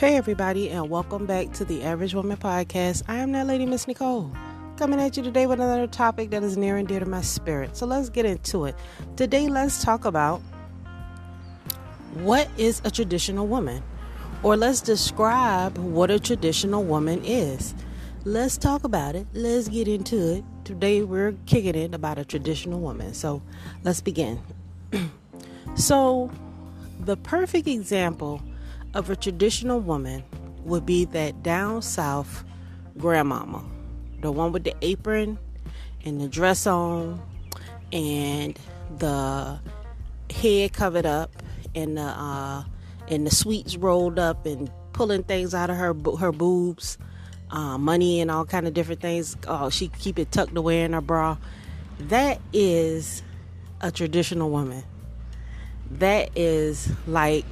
Hey, everybody, and welcome back to the Average Woman Podcast. I am that lady, Miss Nicole, coming at you today with another topic that is near and dear to my spirit. So let's get into it. Today, let's talk about what is a traditional woman, or let's describe what a traditional woman is. Let's talk about it. Let's get into it. Today, we're kicking it about a traditional woman. So let's begin. so, the perfect example of a traditional woman would be that down south grandmama, the one with the apron and the dress on and the head covered up and the uh, and the sweets rolled up and pulling things out of her her boobs, uh, money and all kind of different things. Oh, she keep it tucked away in her bra. That is a traditional woman. That is like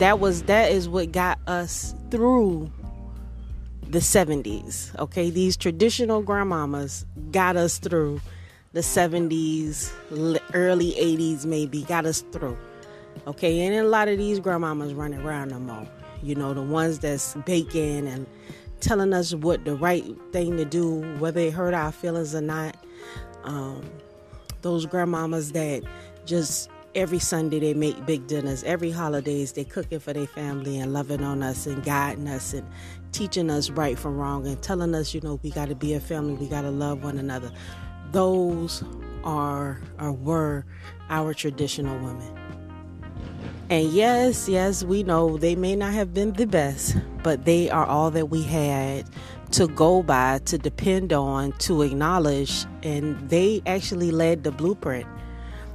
that was that is what got us through the 70s okay? These traditional grandmamas got us through the 70s early 80s maybe got us through okay? And a lot of these grandmamas running around no more you know the ones that's baking and telling us what the right thing to do whether it hurt our feelings or not. Um, those grandmamas that just every Sunday they make big dinners. Every holidays they cooking for their family and loving on us and guiding us and teaching us right from wrong and telling us, you know, we got to be a family, we got to love one another. Those are or were our traditional women. And yes, yes, we know they may not have been the best, but they are all that we had to go by, to depend on, to acknowledge, and they actually led the blueprint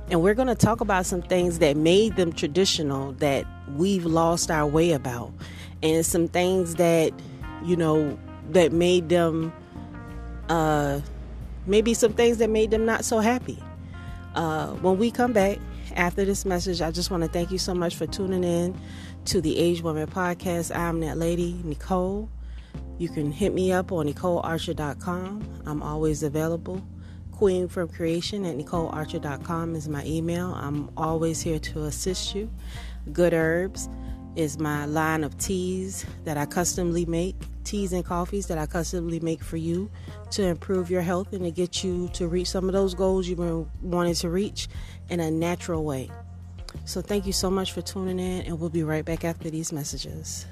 and we're going to talk about some things that made them traditional that we've lost our way about. And some things that, you know, that made them, uh, maybe some things that made them not so happy. Uh, when we come back after this message, I just want to thank you so much for tuning in to the Age Woman Podcast. I'm that lady, Nicole. You can hit me up on NicoleArcher.com. I'm always available. Queen from Creation at NicoleArcher.com is my email. I'm always here to assist you. Good Herbs is my line of teas that I customly make, teas and coffees that I customly make for you to improve your health and to get you to reach some of those goals you've been wanting to reach in a natural way. So, thank you so much for tuning in, and we'll be right back after these messages.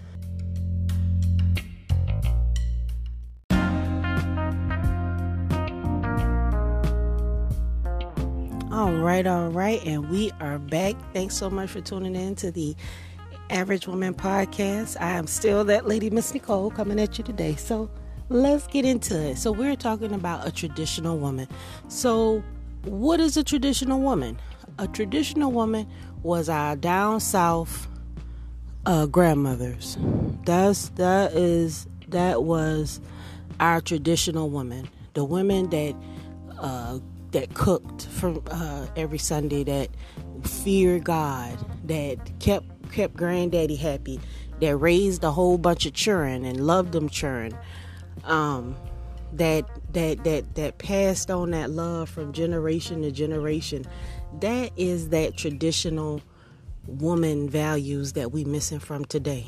All right, all right, and we are back. Thanks so much for tuning in to the Average Woman Podcast. I am still that lady, Miss Nicole, coming at you today. So let's get into it. So we're talking about a traditional woman. So, what is a traditional woman? A traditional woman was our down south uh, grandmothers. That's that is that was our traditional woman. The women that uh, that cooked for uh, every Sunday, that feared God, that kept kept granddaddy happy, that raised a whole bunch of children and loved them children, um, that that that that passed on that love from generation to generation. That is that traditional woman values that we missing from today.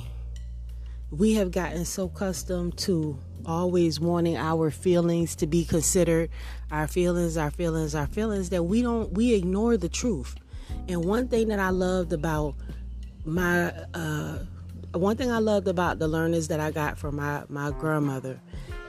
We have gotten so accustomed to always wanting our feelings to be considered. Our feelings our feelings our feelings that we don't we ignore the truth. And one thing that i loved about my uh one thing i loved about the learners that i got from my my grandmother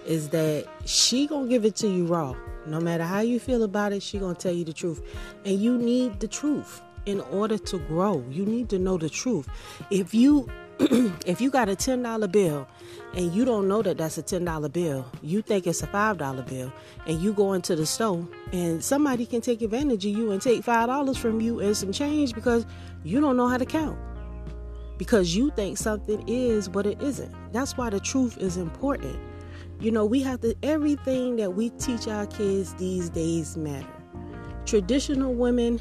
is that she gonna give it to you raw. No matter how you feel about it she gonna tell you the truth. And you need the truth in order to grow. You need to know the truth. If you if you got a $10 bill and you don't know that that's a $10 bill, you think it's a $5 bill, and you go into the store and somebody can take advantage of you and take $5 from you and some change because you don't know how to count. Because you think something is but it isn't. That's why the truth is important. You know, we have to, everything that we teach our kids these days matter. Traditional women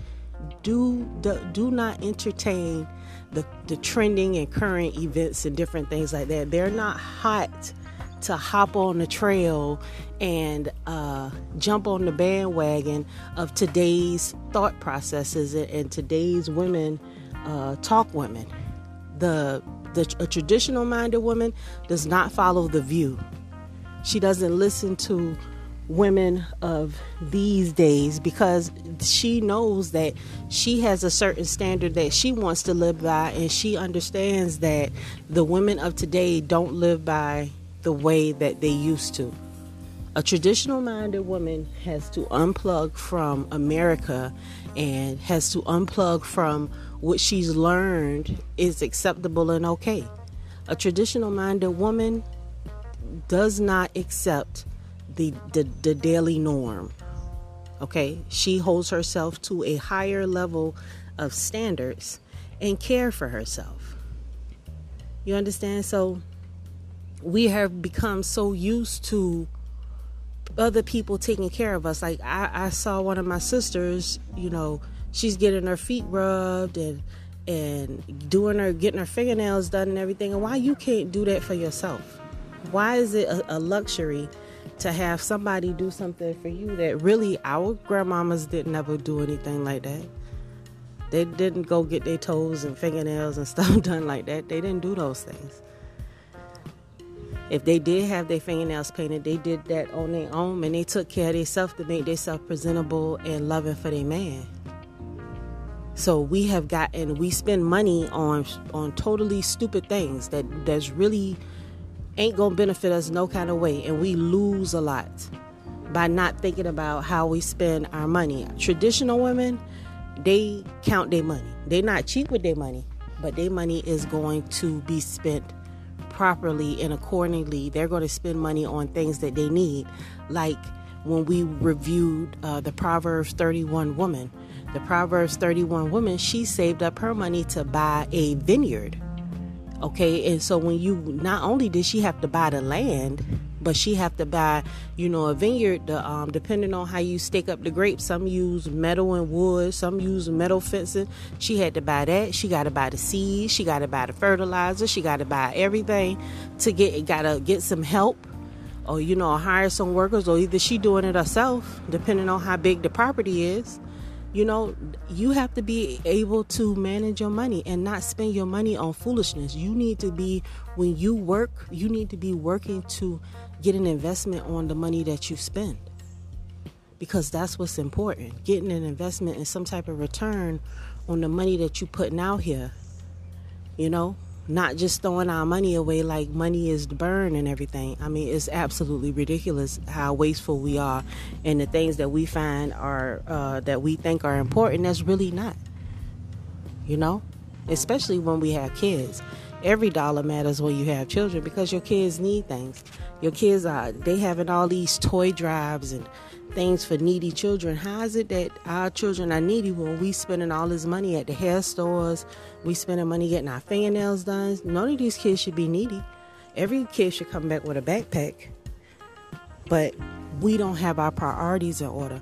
do, do, do not entertain the, the trending and current events and different things like that. They're not hot to hop on the trail and uh, jump on the bandwagon of today's thought processes and, and today's women, uh, talk women. The the, a traditional minded woman does not follow the view. She doesn't listen to women of these days because she knows that she has a certain standard that she wants to live by and she understands that the women of today don't live by the way that they used to. A traditional minded woman has to unplug from America and has to unplug from what she's learned is acceptable and okay. A traditional minded woman does not accept the, the, the daily norm. Okay, she holds herself to a higher level of standards and care for herself. You understand? So we have become so used to other people taking care of us. Like I, I saw one of my sisters, you know, she's getting her feet rubbed and and doing her getting her fingernails done and everything. And why you can't do that for yourself? Why is it a, a luxury to have somebody do something for you that really our grandmamas didn't ever do anything like that. They didn't go get their toes and fingernails and stuff done like that. They didn't do those things. If they did have their fingernails painted, they did that on their own and they took care of themselves to make themselves presentable and loving for their man. So we have gotten we spend money on on totally stupid things that that's really ain't gonna benefit us no kind of way, and we lose a lot by not thinking about how we spend our money. Traditional women, they count their money. They're not cheap with their money, but their money is going to be spent properly and accordingly. They're going to spend money on things that they need, like when we reviewed uh, the Proverbs 31 woman. The Proverbs 31 woman, she saved up her money to buy a vineyard okay and so when you not only did she have to buy the land but she have to buy you know a vineyard um, depending on how you stake up the grapes some use metal and wood some use metal fencing. She had to buy that. She got to buy the seeds. She got to buy the fertilizer. She got to buy everything to get got to get some help or you know hire some workers or either she doing it herself depending on how big the property is you know, you have to be able to manage your money and not spend your money on foolishness. You need to be, when you work, you need to be working to get an investment on the money that you spend. Because that's what's important. Getting an investment and some type of return on the money that you're putting out here. You know, not just throwing our money away like money is the burn and everything. I mean, it's absolutely ridiculous how wasteful we are, and the things that we find are uh, that we think are important that's really not. You know, especially when we have kids. Every dollar matters when you have children because your kids need things. Your kids are they having all these toy drives and things for needy children. How is it that our children are needy when we spending all this money at the hair stores, we spending money getting our fingernails done? None of these kids should be needy. Every kid should come back with a backpack. But we don't have our priorities in order.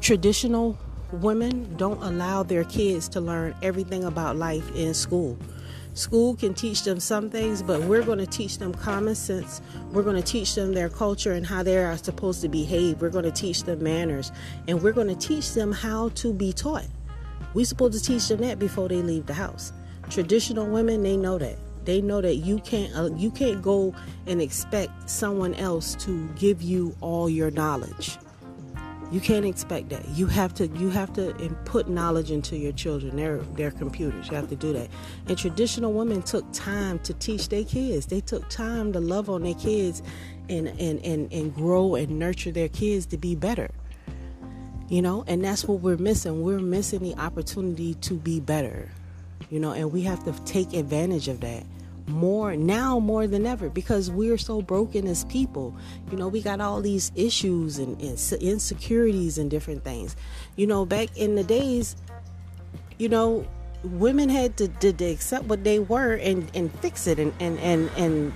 Traditional women don't allow their kids to learn everything about life in school. School can teach them some things, but we're going to teach them common sense. We're going to teach them their culture and how they are supposed to behave. We're going to teach them manners, and we're going to teach them how to be taught. We're supposed to teach them that before they leave the house. Traditional women, they know that. They know that you can't uh, you can't go and expect someone else to give you all your knowledge. You can't expect that. You have to you have to put knowledge into your children, their their computers. You have to do that. And traditional women took time to teach their kids. They took time to love on their kids and and and, and grow and nurture their kids to be better. You know, and that's what we're missing. We're missing the opportunity to be better. You know, and we have to take advantage of that more now more than ever because we're so broken as people. You know, we got all these issues and, and insecurities and different things. You know, back in the days, you know, women had to, to, to accept what they were and, and fix it and, and, and, and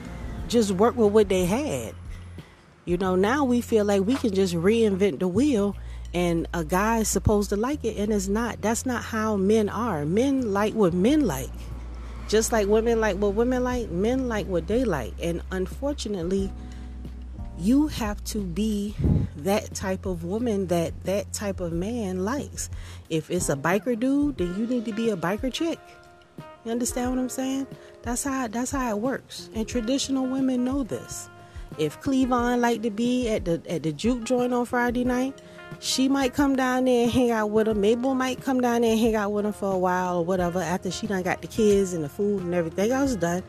just work with what they had. You know, now we feel like we can just reinvent the wheel and a guy is supposed to like it and it's not. That's not how men are. Men like what men like. Just like women like what women like, men like what they like. And unfortunately, you have to be that type of woman that that type of man likes. If it's a biker dude, then you need to be a biker chick. You understand what I'm saying? That's how that's how it works. And traditional women know this. If Cleavon like to be at the at the juke joint on Friday night, she might come down there and hang out with him. Mabel might come down there and hang out with him for a while or whatever after she done got the kids and the food and everything else done.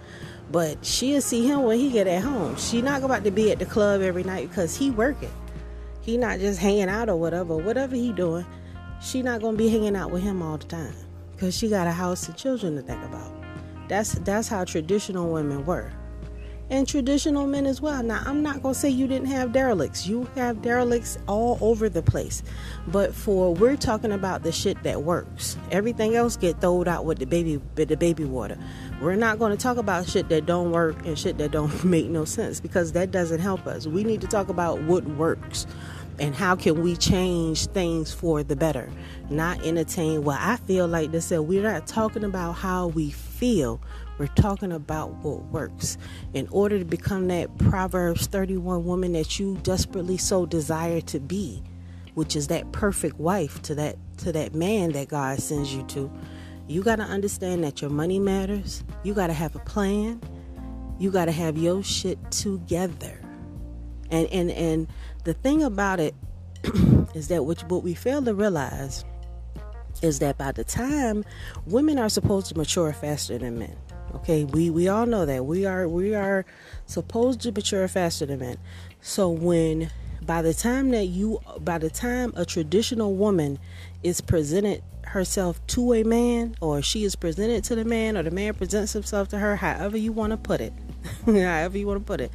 But she'll see him when he get at home. She not about to be at the club every night because he working. He not just hanging out or whatever. Whatever he doing, she not gonna be hanging out with him all the time because she got a house and children to think about. That's that's how traditional women were and traditional men as well. Now, I'm not going to say you didn't have derelicts. You have derelicts all over the place. But for we're talking about the shit that works. Everything else get thrown out with the baby with the baby water. We're not going to talk about shit that don't work and shit that don't make no sense because that doesn't help us. We need to talk about what works and how can we change things for the better not entertain what i feel like this said we're not talking about how we feel we're talking about what works. In order to become that Proverbs 31 woman that you desperately so desire to be, which is that perfect wife to that to that man that God sends you to, you got to understand that your money matters. You got to have a plan. You got to have your shit together. And and and the thing about it is that what, we fail to realize is that by the time women are supposed to mature faster than men Okay, we we all know that we are we are supposed to mature faster than men. So when by the time that you by the time a traditional woman is presented herself to a man or she is presented to the man or the man presents himself to her however you want to put it however you want to put it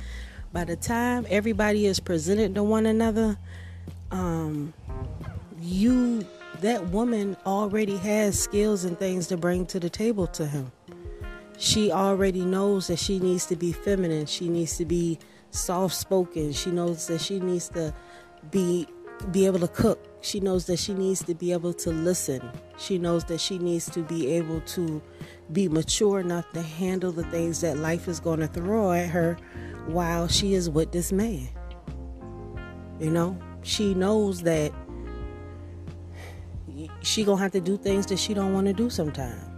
by the time everybody is presented to one another um you that woman already has skills and things to bring to the table to him she already knows that she needs to be feminine. She needs to be soft spoken. She knows that she needs to be be able to cook. She knows that she needs to be able to listen. She knows that she needs to be able to be mature enough to handle the things that life is going to throw at her while she is with this man. You know, she knows that she going to have to do things that she don't want to do sometimes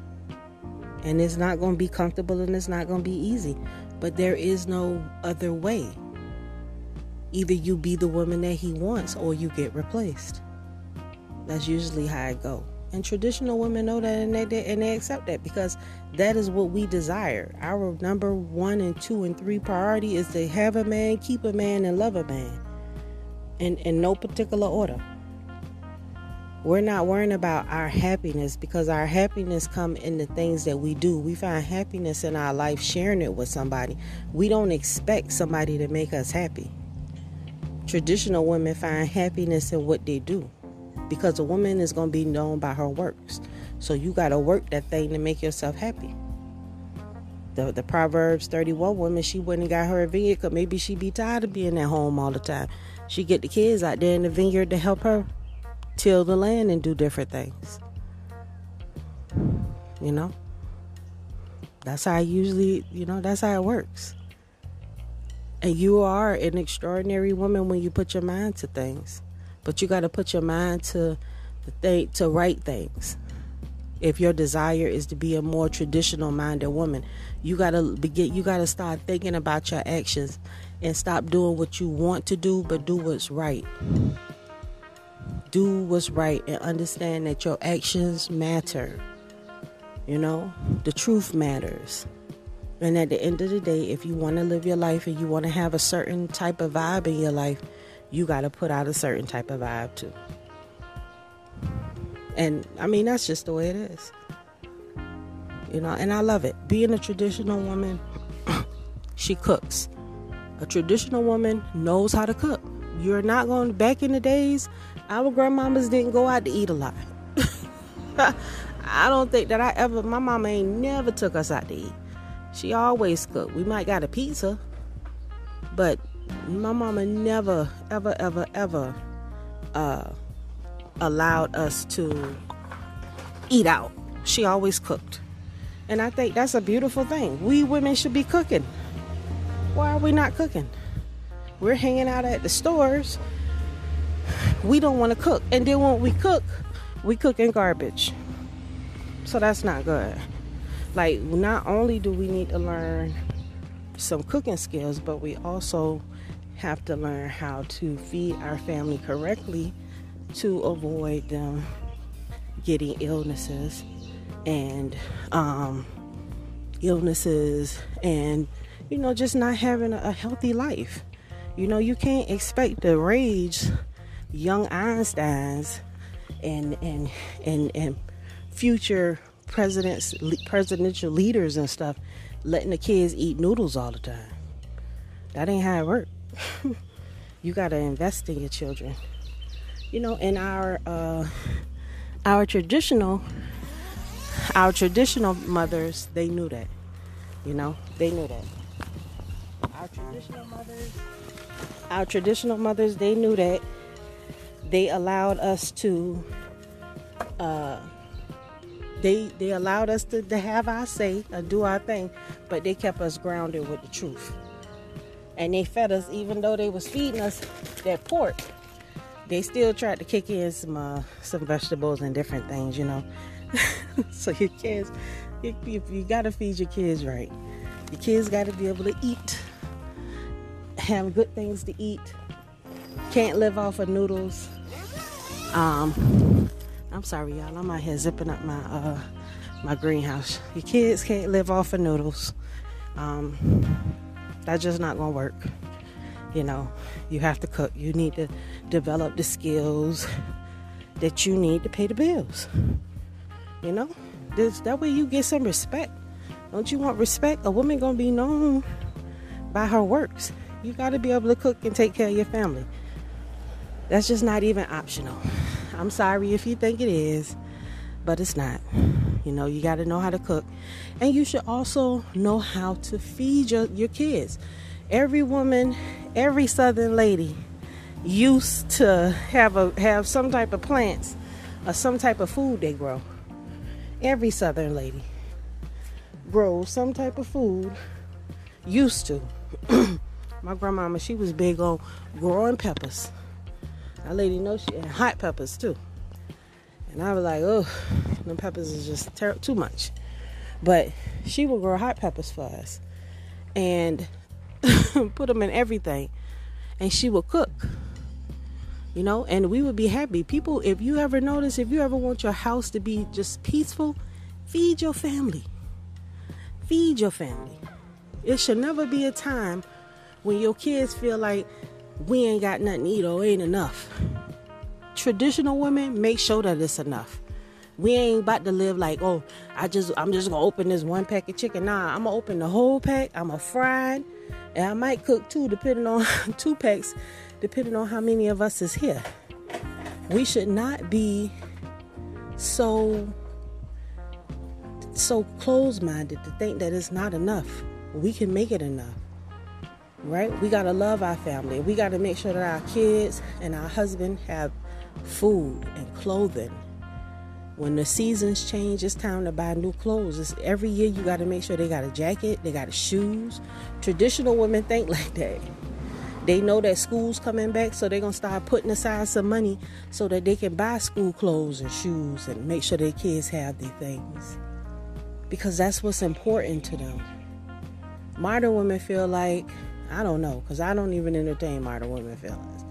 and it's not going to be comfortable and it's not going to be easy. But there is no other way. Either you be the woman that he wants or you get replaced. That's usually how it go. And traditional women know that and they, and they accept that because that is what we desire. Our number one and two and three priority is to have a man, keep a man, and love a man. In, in no particular order we're not worrying about our happiness because our happiness come in the things that we do we find happiness in our life sharing it with somebody we don't expect somebody to make us happy traditional women find happiness in what they do because a woman is going to be known by her works so you got to work that thing to make yourself happy the, the proverbs 31 woman she wouldn't got her a vineyard because maybe she be tired of being at home all the time she get the kids out there in the vineyard to help her till the land and do different things. You know? That's how I usually, you know, that's how it works. And you are an extraordinary woman when you put your mind to things. But you got to put your mind to the thing to right things. If your desire is to be a more traditional minded woman, you got to begin you got to start thinking about your actions and stop doing what you want to do but do what's right do what's right and understand that your actions matter. You know, the truth matters. And at the end of the day, if you want to live your life and you want to have a certain type of vibe in your life, you got to put out a certain type of vibe too. And I mean, that's just the way it is. You know, and I love it. Being a traditional woman, she cooks. A traditional woman knows how to cook. You're not going back in the days our grandmamas didn't go out to eat a lot. I don't think that I ever, my mama ain't never took us out to eat. She always cooked. We might got a pizza, but my mama never, ever, ever, ever uh, allowed us to eat out. She always cooked. And I think that's a beautiful thing. We women should be cooking. Why are we not cooking? We're hanging out at the stores we don't want to cook. And then when we cook, we cook in garbage. So that's not good. Like, not only do we need to learn some cooking skills, but we also have to learn how to feed our family correctly to avoid them getting illnesses and um, illnesses and you know just not having a healthy life. You know you can't expect to raise young einsteins and and and and future presidents presidential leaders and stuff letting the kids eat noodles all the time. That ain't how it works you got to invest in your children. You know in our uh our traditional our traditional mothers they knew that. You know they knew that. Our traditional mothers our traditional mothers they knew that. They allowed us to uh they they allowed us to, to have our say and do our thing but they kept us grounded with the truth and they fed us even though they was feeding us that pork they still tried to kick in some uh, some vegetables and different things you know. So your kids you, you, you got to feed your kids right your kids got to be able to eat have good things to eat can't live off of noodles. Um i'm sorry y'all i'm out here zipping up my uh my greenhouse. Your kids can't live off of noodles. Um that's just not gonna work you know you have to cook you need to develop the skills that you need to pay the bills you know, this that way you get some respect. Don't you want respect? A woman gonna be known by her works. You got to be able to cook and take care of your family. That's just not even optional. I'm sorry if you think it is, but it's not. You know, you got to know how to cook. And you should also know how to feed your, your kids. Every woman, every southern lady used to have a have some type of plants or some type of food they grow every southern lady grows some type of food used to my grandmama she was big on growing peppers that lady knows she had hot peppers too and i was like oh them peppers is just ter- too much but she would grow hot peppers for us and put them in everything and she would cook you know, and we would be happy. People, if you ever notice, if you ever want your house to be just peaceful, feed your family. Feed your family. It should never be a time when your kids feel like we ain't got nothing to eat or ain't enough. Traditional women make sure that it's enough. We ain't about to live like, oh, I just I'm just gonna open this one pack of chicken. Nah, I'm gonna open the whole pack. I'm gonna fry it, and I might cook two, depending on two packs depending on how many of us is here. We should not be so so closed-minded to think that it's not enough. We can make it enough. Right? We got to love our family. We got to make sure that our kids and our husband have food and clothing. When the seasons change, it's time to buy new clothes. It's, every year you got to make sure they got a jacket, they got shoes. Traditional women think like that. They know that school's coming back, so they're gonna start putting aside some money so that they can buy school clothes and shoes and make sure their kids have their things. Because that's what's important to them. Modern women feel like, I don't know, because I don't even entertain modern women feelings.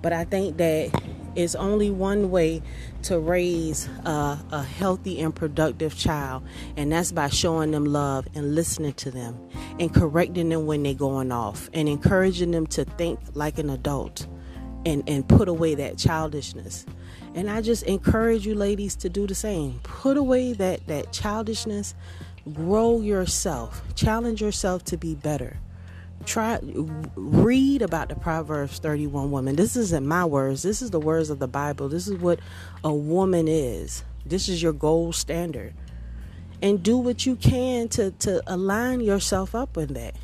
But I think that is only one way to raise a, a, healthy and productive child, and that's by showing them love and listening to them and correcting them when they're going off and encouraging them to think like an adult and, and put away that childishness. And I just encourage you ladies to do the same. Put away that, that childishness, grow yourself, challenge yourself to be better try read about the proverbs 31 woman. This isn't my words. This is the words of the bible. This is what a woman is. This is your gold standard. And do what you can to to align yourself up with that.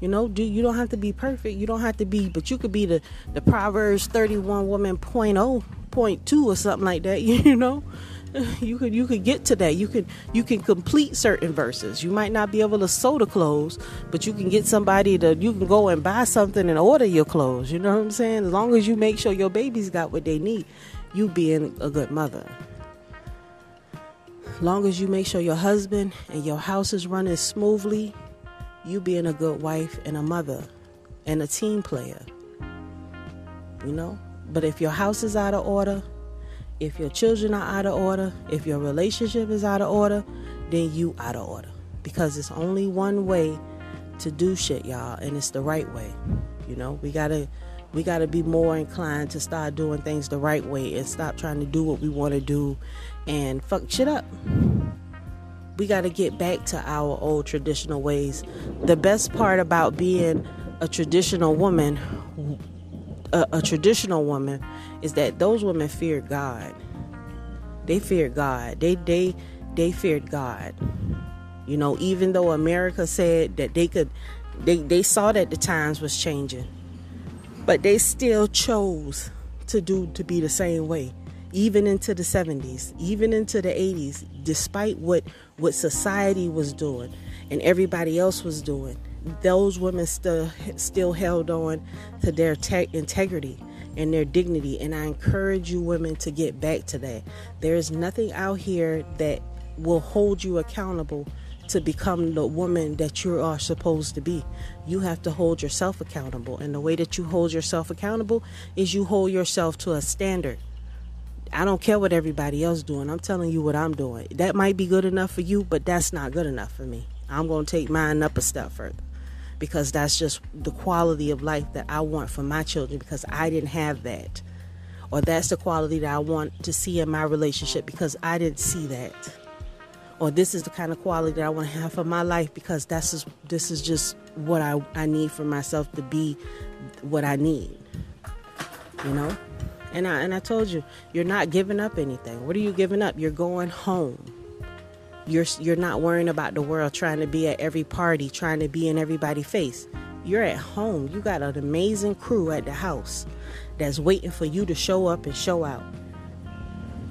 You know do you don't have to be perfect. You don't have to be but you could be the the proverbs 31 woman point oh point two or something like that you know you could you could get to that. You can you can complete certain verses. You might not be able to sew the clothes, but you can get somebody to you can go and buy something and order your clothes. You know what I'm saying? As long as you make sure your babies got what they need, you being a good mother. As long as you make sure your husband and your house is running smoothly, you being a good wife and a mother and a team player. You know? But if your house is out of order, if your children are out of order, if your relationship is out of order, then you out of order. Because it's only one way to do shit, y'all, and it's the right way. You know, we gotta we gotta be more inclined to start doing things the right way and stop trying to do what we want to do and fuck shit up. We gotta get back to our old traditional ways. The best part about being a traditional woman, a, a traditional woman, is that those women feared God. They feared God. They they they feared God. You know, even though America said that they could they, they saw that the times was changing. But they still chose to do to be the same way. Even into the 70s, even into the 80s, despite what what society was doing and everybody else was doing, those women still still held on to their te- integrity and their dignity. And I encourage you women to get back to that. There is nothing out here that will hold you accountable to become the woman that you are supposed to be. You have to hold yourself accountable. And the way that you hold yourself accountable is you hold yourself to a standard. I don't care what everybody else doing. I'm telling you what I'm doing. That might be good enough for you, but that's not good enough for me. I'm going to take mine up a step further because that's just the quality of life that I want for my children because I didn't have that. Or that's the quality that I want to see in my relationship because I didn't see that. Or this is the kind of quality that I want to have for my life because that's just, this is just what I, I need for myself to be what I need. You know? And I and I told you, you're not giving up anything. What are you giving up? You're going home you're you're not worrying about the world trying to be at every party, trying to be in everybody's face. You're at home. You got an amazing crew at the house that's waiting for you to show up and show out.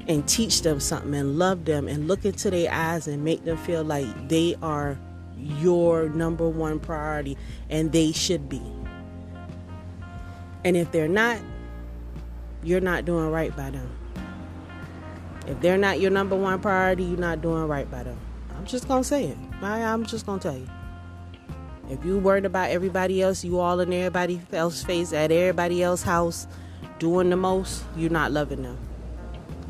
And teach them something and love them and look into their eyes and make them feel like they are your number one priority and they should be. And if they're not, you're not doing right by them. If they're not your number one priority, you're not doing right by them. I'm just gonna say it. I, I'm just gonna tell you. If you worried about everybody else, you all in everybody else's face at everybody else's house, doing the most, you're not loving them.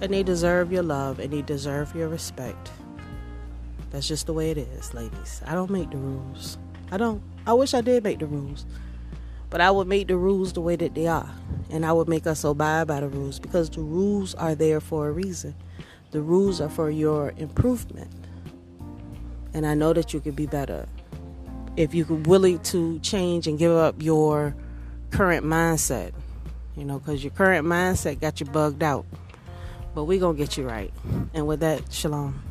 And they deserve your love and they deserve your respect. That's just the way it is, ladies. I don't make the rules. I don't. I wish I did make the rules. But I would make the rules the way that they are. And I would make us abide by the rules because the rules are there for a reason. The rules are for your improvement. And I know that you could be better if you're willing to change and give up your current mindset. You know, because your current mindset got you bugged out. But we're going to get you right. And with that, shalom.